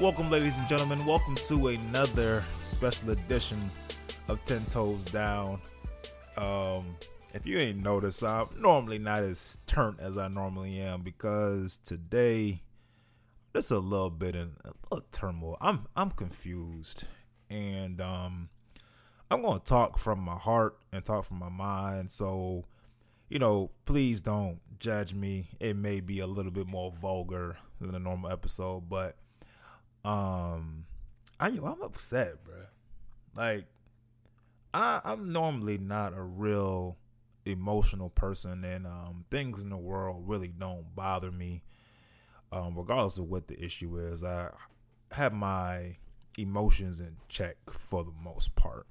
Welcome, ladies and gentlemen. Welcome to another special edition of Ten Toes Down. Um, if you ain't noticed, I'm normally not as turned as I normally am because today there's a little bit in a little turmoil. I'm I'm confused, and um, I'm gonna talk from my heart and talk from my mind. So, you know, please don't judge me. It may be a little bit more vulgar than a normal episode, but um, I I'm upset, bro. Like, I I'm normally not a real emotional person, and um, things in the world really don't bother me. Um, regardless of what the issue is, I have my emotions in check for the most part.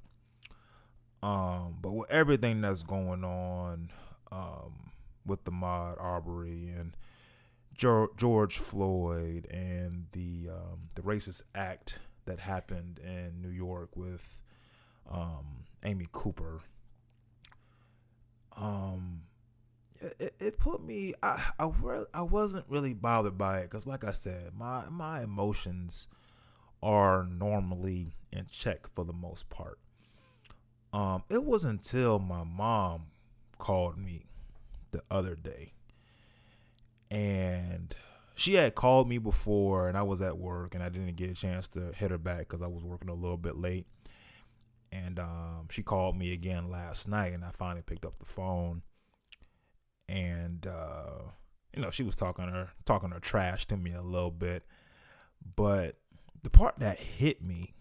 Um, but with everything that's going on, um, with the Ahmaud Arbery and George Floyd and the um, the racist act that happened in New York with um, Amy Cooper. Um, it, it put me. I I, I wasn't really bothered by it because, like I said, my my emotions are normally in check for the most part. Um, it was until my mom called me the other day and she had called me before and I was at work and I didn't get a chance to hit her back because I was working a little bit late. And um, she called me again last night and I finally picked up the phone. And uh, you know, she was talking her talking her trash to me a little bit. But the part that hit me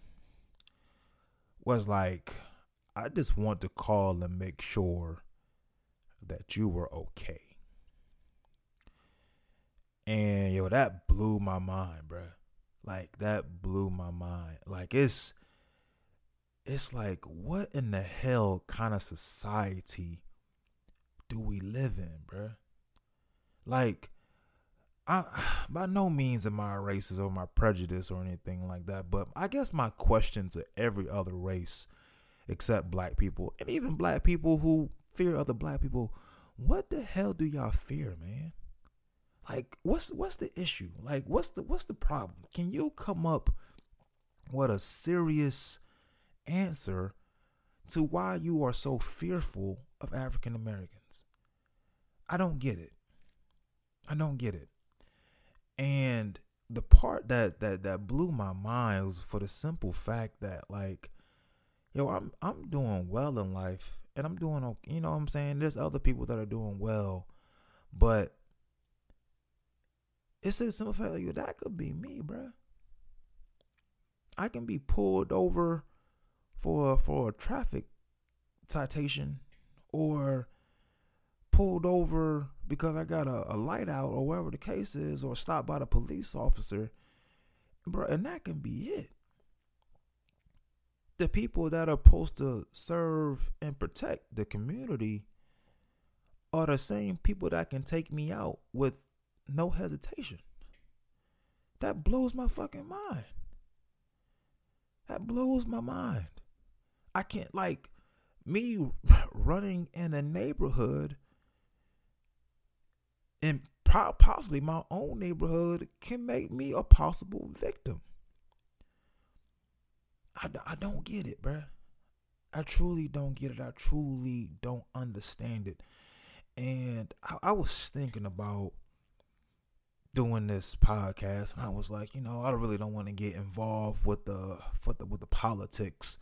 was like, I just want to call and make sure that you were okay. And yo, that blew my mind, bro. Like that blew my mind. Like it's it's like what in the hell kind of society do we live in, bro? Like I by no means am I racist or my prejudice or anything like that, but I guess my question to every other race except black people and even black people who fear other black people, what the hell do y'all fear, man? Like, what's what's the issue? Like, what's the what's the problem? Can you come up with a serious answer to why you are so fearful of African Americans? I don't get it. I don't get it. And the part that that that blew my mind was for the simple fact that like yo I'm I'm doing well in life and I'm doing you know what I'm saying there's other people that are doing well but it's a simple fact like, that could be me, bro. I can be pulled over for for a traffic citation or pulled over because I got a, a light out or whatever the case is or stopped by the police officer. Bro, and that can be it. The people that are supposed to serve and protect the community are the same people that can take me out with no hesitation. That blows my fucking mind. That blows my mind. I can't like me running in a neighborhood and possibly my own neighborhood can make me a possible victim. I, I don't get it, bruh. I truly don't get it. I truly don't understand it. And I, I was thinking about doing this podcast and I was like, you know, I really don't want to get involved with the with the with the politics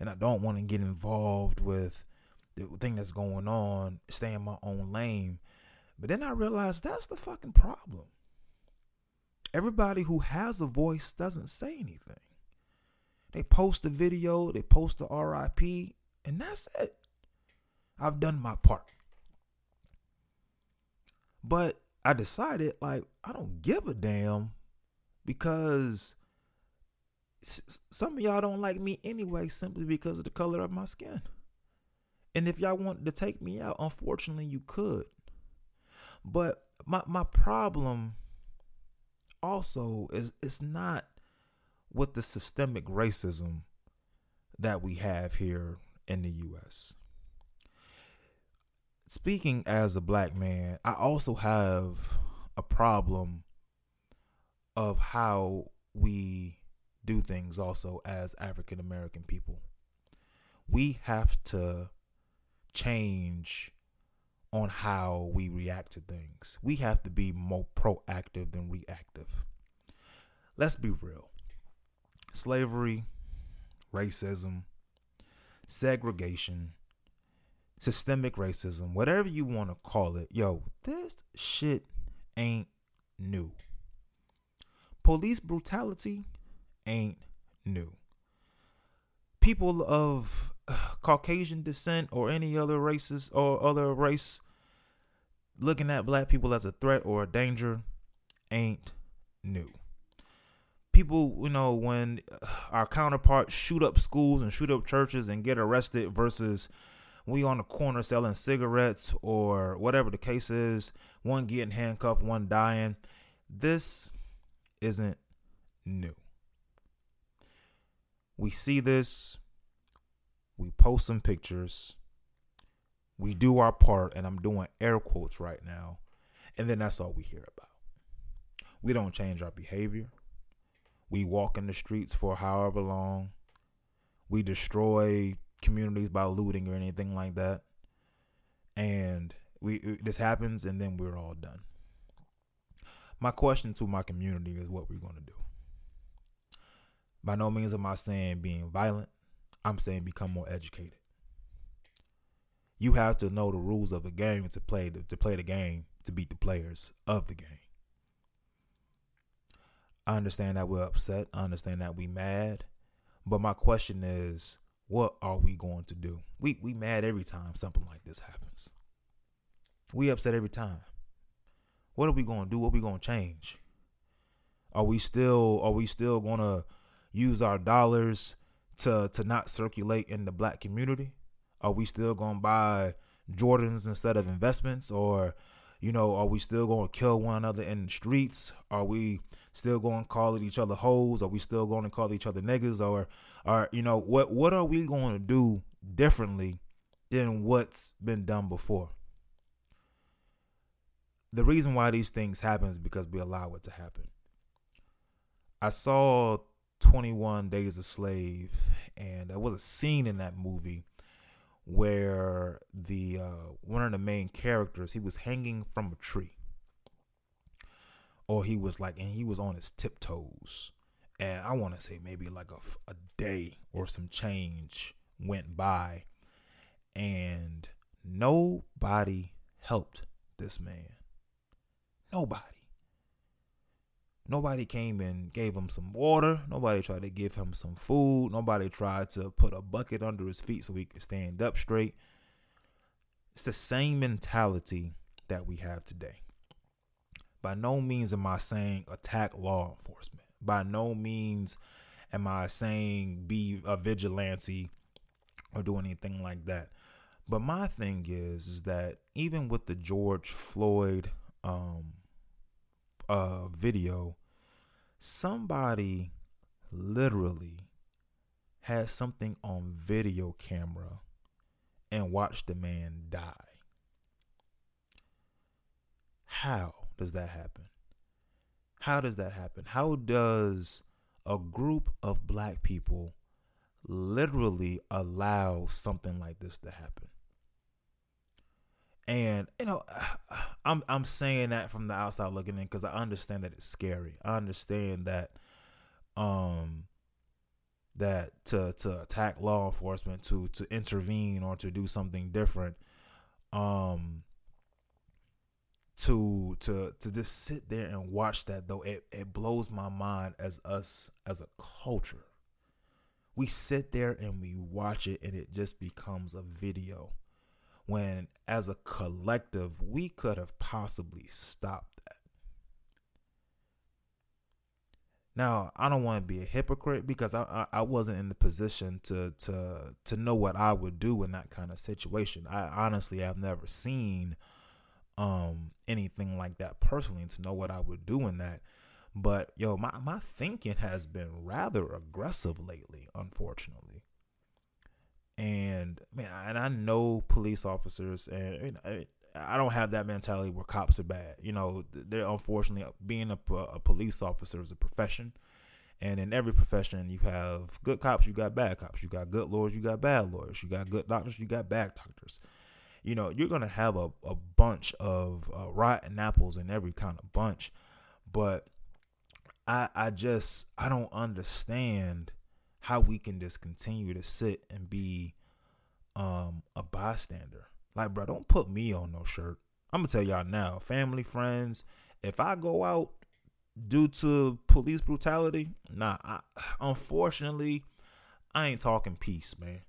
and I don't want to get involved with the thing that's going on, stay in my own lane. But then I realized that's the fucking problem. Everybody who has a voice doesn't say anything. They post the video, they post the RIP, and that's it. I've done my part. But I decided like I don't give a damn because some of y'all don't like me anyway simply because of the color of my skin. And if y'all wanted to take me out, unfortunately you could. But my my problem also is it's not with the systemic racism that we have here in the US speaking as a black man, I also have a problem of how we do things also as African American people. We have to change on how we react to things. We have to be more proactive than reactive. Let's be real. Slavery, racism, segregation, systemic racism, whatever you want to call it, yo, this shit ain't new. Police brutality ain't new. People of uh, Caucasian descent or any other races or other race looking at black people as a threat or a danger ain't new. People, you know, when uh, our counterparts shoot up schools and shoot up churches and get arrested versus we on the corner selling cigarettes or whatever the case is, one getting handcuffed, one dying. This isn't new. We see this we post some pictures, we do our part, and I'm doing air quotes right now, and then that's all we hear about. We don't change our behavior. We walk in the streets for however long. We destroy communities by looting or anything like that. And we this happens and then we're all done. My question to my community is what we're going to do. By no means am I saying being violent. I'm saying become more educated. You have to know the rules of the game to play the, to play the game to beat the players of the game. I understand that we're upset. I understand that we're mad. But my question is, what are we going to do? We we mad every time something like this happens. We upset every time. What are we going to do? What are we going to change? Are we still are we still going to use our dollars to to not circulate in the black community? Are we still going to buy Jordans instead of investments or you know, are we still going to kill one another in the streets? Are we still going to call each other hoes? Are we still going to call each other niggas? Or, are you know, what what are we going to do differently than what's been done before? The reason why these things happen is because we allow it to happen. I saw 21 Days a Slave, and there was a scene in that movie where the uh, one of the main characters he was hanging from a tree, or he was like, and he was on his tiptoes, and I want to say maybe like a, a day or some change went by, and nobody helped this man. Nobody. Nobody came and gave him some water. Nobody tried to give him some food. Nobody tried to put a bucket under his feet so he could stand up straight. It's the same mentality that we have today. By no means am I saying attack law enforcement. By no means am I saying be a vigilante or do anything like that. But my thing is, is that even with the George Floyd um, uh, video, somebody literally had something on video camera and watched the man die. How does that happen? How does that happen? How does a group of black people literally allow something like this to happen? And you know, I'm I'm saying that from the outside looking in because I understand that it's scary. I understand that um that to to attack law enforcement, to to intervene or to do something different, um to to to just sit there and watch that though it, it blows my mind as us as a culture. We sit there and we watch it and it just becomes a video when as a collective we could have possibly stopped that. Now, I don't want to be a hypocrite because I, I, I wasn't in the position to to to know what I would do in that kind of situation. I honestly have never seen um anything like that personally to know what I would do in that. But yo, my, my thinking has been rather aggressive lately, unfortunately and man, and I know police officers, and I don't have that mentality where cops are bad. You know, they're unfortunately being a, a police officer is a profession, And in every profession, you have good cops, you got bad cops. You got good lawyers, you got bad lawyers. You got good doctors, you got bad doctors. You know, you're going to have a, a bunch of uh, rotten apples in every kind of bunch. But I, I just, I don't understand how we can just continue to sit and be um, a bystander. Like, bro, don't put me on no shirt. I'm gonna tell y'all now, family, friends, if I go out due to police brutality, nah, I, unfortunately, I ain't talking peace, man.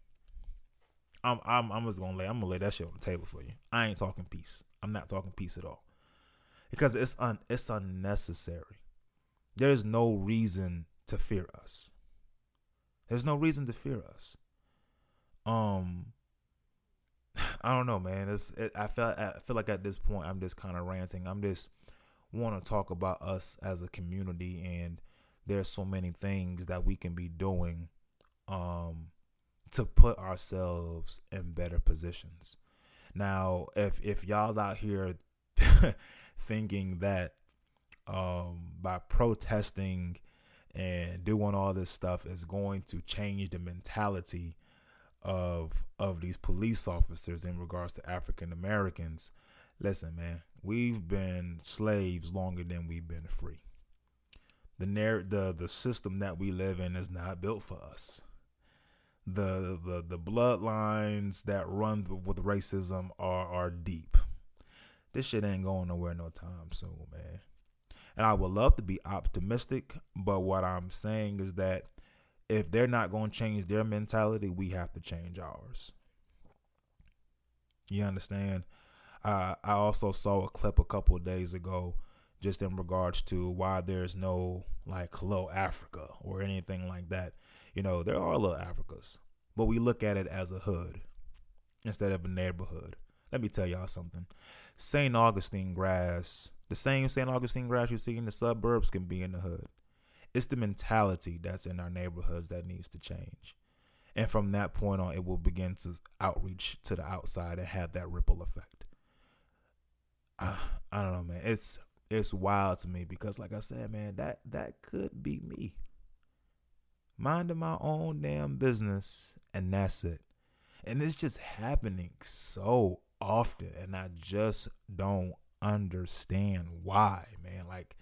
I'm, I'm, I'm just gonna lay, I'm gonna lay that shit on the table for you. I ain't talking peace. I'm not talking peace at all because it's un, it's unnecessary. There's no reason to fear us. There's no reason to fear us. Um, I don't know, man. It's it, I feel I feel like at this point I'm just kind of ranting. I'm just want to talk about us as a community, and there's so many things that we can be doing, um, to put ourselves in better positions. Now, if if y'all out here thinking that um, by protesting and doing all this stuff is going to change the mentality of of these police officers in regards to African Americans. Listen, man, we've been slaves longer than we've been free. The narr- the the system that we live in is not built for us. The the the bloodlines that run with racism are are deep. This shit ain't going nowhere no time soon, man. And I would love to be optimistic, but what I'm saying is that if they're not going to change their mentality, we have to change ours. You understand? Uh, I also saw a clip a couple days ago just in regards to why there's no like hello Africa or anything like that. You know, there are little Africas, but we look at it as a hood instead of a neighborhood. Let me tell y'all something. St. Augustine grass, the same St. Augustine grass you see in the suburbs can be in the hood. It's the mentality that's in our neighborhoods that needs to change. And from that point on, it will begin to outreach to the outside and have that ripple effect. I, I don't know, man. It's it's wild to me because, like I said, man, that that could be me. Minding my own damn business, and that's it. And it's just happening so often, and I just don't understand why, man. Like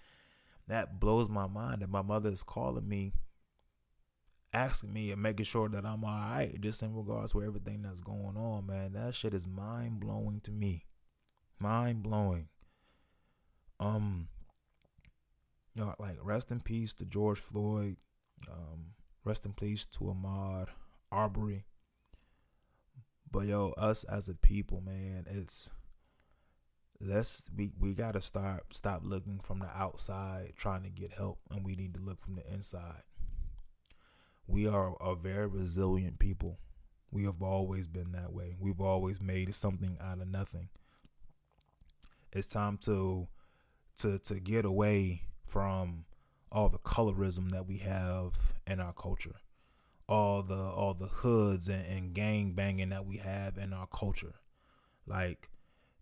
that blows my mind that my mother is calling me asking me and making sure that I'm all right, just in regards to everything that's going on, man. That shit is mind blowing to me. Mind blowing. Um, you know, like rest in peace to George Floyd. Um, rest in peace to Ahmaud Arbery. But yo, us as a people, man, it's let's we we gotta start stop looking from the outside trying to get help and we need to look from the inside. We are a very resilient people. We have always been that way. We've always made something out of nothing. It's time to to to get away from all the colorism that we have in our culture all the all the hoods and, and gang banging that we have in our culture like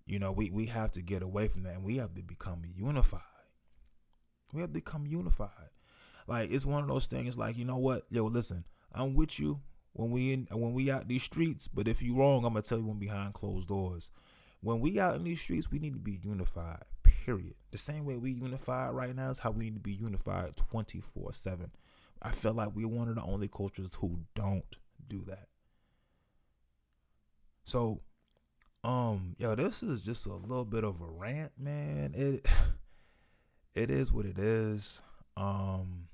you know, we, we have to get away from that and we have to become unified. We have to become unified. Like it's one of those things like, you know what? Yo, listen, I'm with you when we in when we out these streets, but if you wrong, I'm gonna tell you when behind closed doors. When we out in these streets, we need to be unified. Period. The same way we unified right now is how we need to be unified 24 7. I feel like we're one of the only cultures who don't do that. So um, yo, this is just a little bit of a rant, man. It it is what it is. Um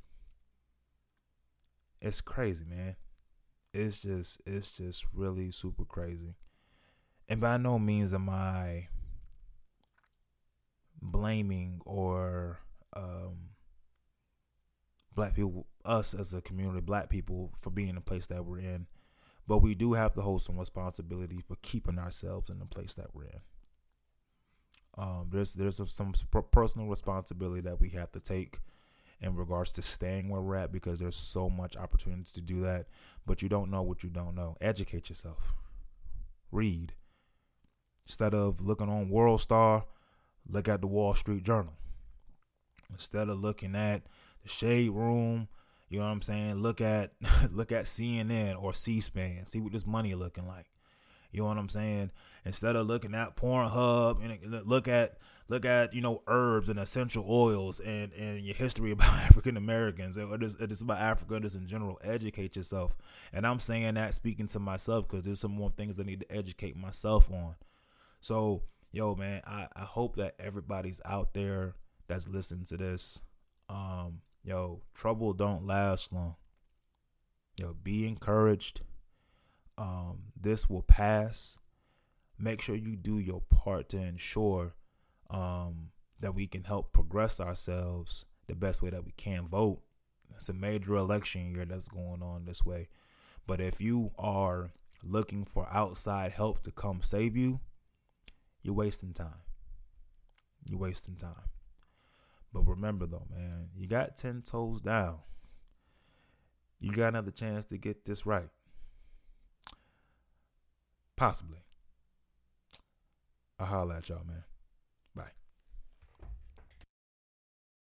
it's crazy, man. It's just it's just really super crazy. And by no means am I blaming or um black people us as a community, black people for being in the place that we're in but we do have to hold some responsibility for keeping ourselves in the place that we're in. Um, there's there's some personal responsibility that we have to take in regards to staying where we're at because there's so much opportunities to do that, but you don't know what you don't know. Educate yourself. Read. Instead of looking on World Star, look at the Wall Street Journal. Instead of looking at the Shade Room, You know what I'm saying? Look at look at CNN or C-SPAN. See what this money looking like. You know what I'm saying? Instead of looking at Pornhub and look at look at you know herbs and essential oils and and your history about African Americans or just, just about Africa just in general. Educate yourself, and I'm saying that speaking to myself because there's some more things I need to educate myself on. So yo man, I I hope that everybody's out there that's listening to this. Um, yo, trouble don't last long. Yo, be encouraged um, this will pass. Make sure you do your part to ensure um, that we can help progress ourselves the best way that we can. Vote. It's a major election year that's going on this way. But if you are looking for outside help to come save you, you're wasting time. You're wasting time. But remember though, man, you got 10 toes down. You got another chance to get this right. Possibly. I'll holler at y'all, man. Bye.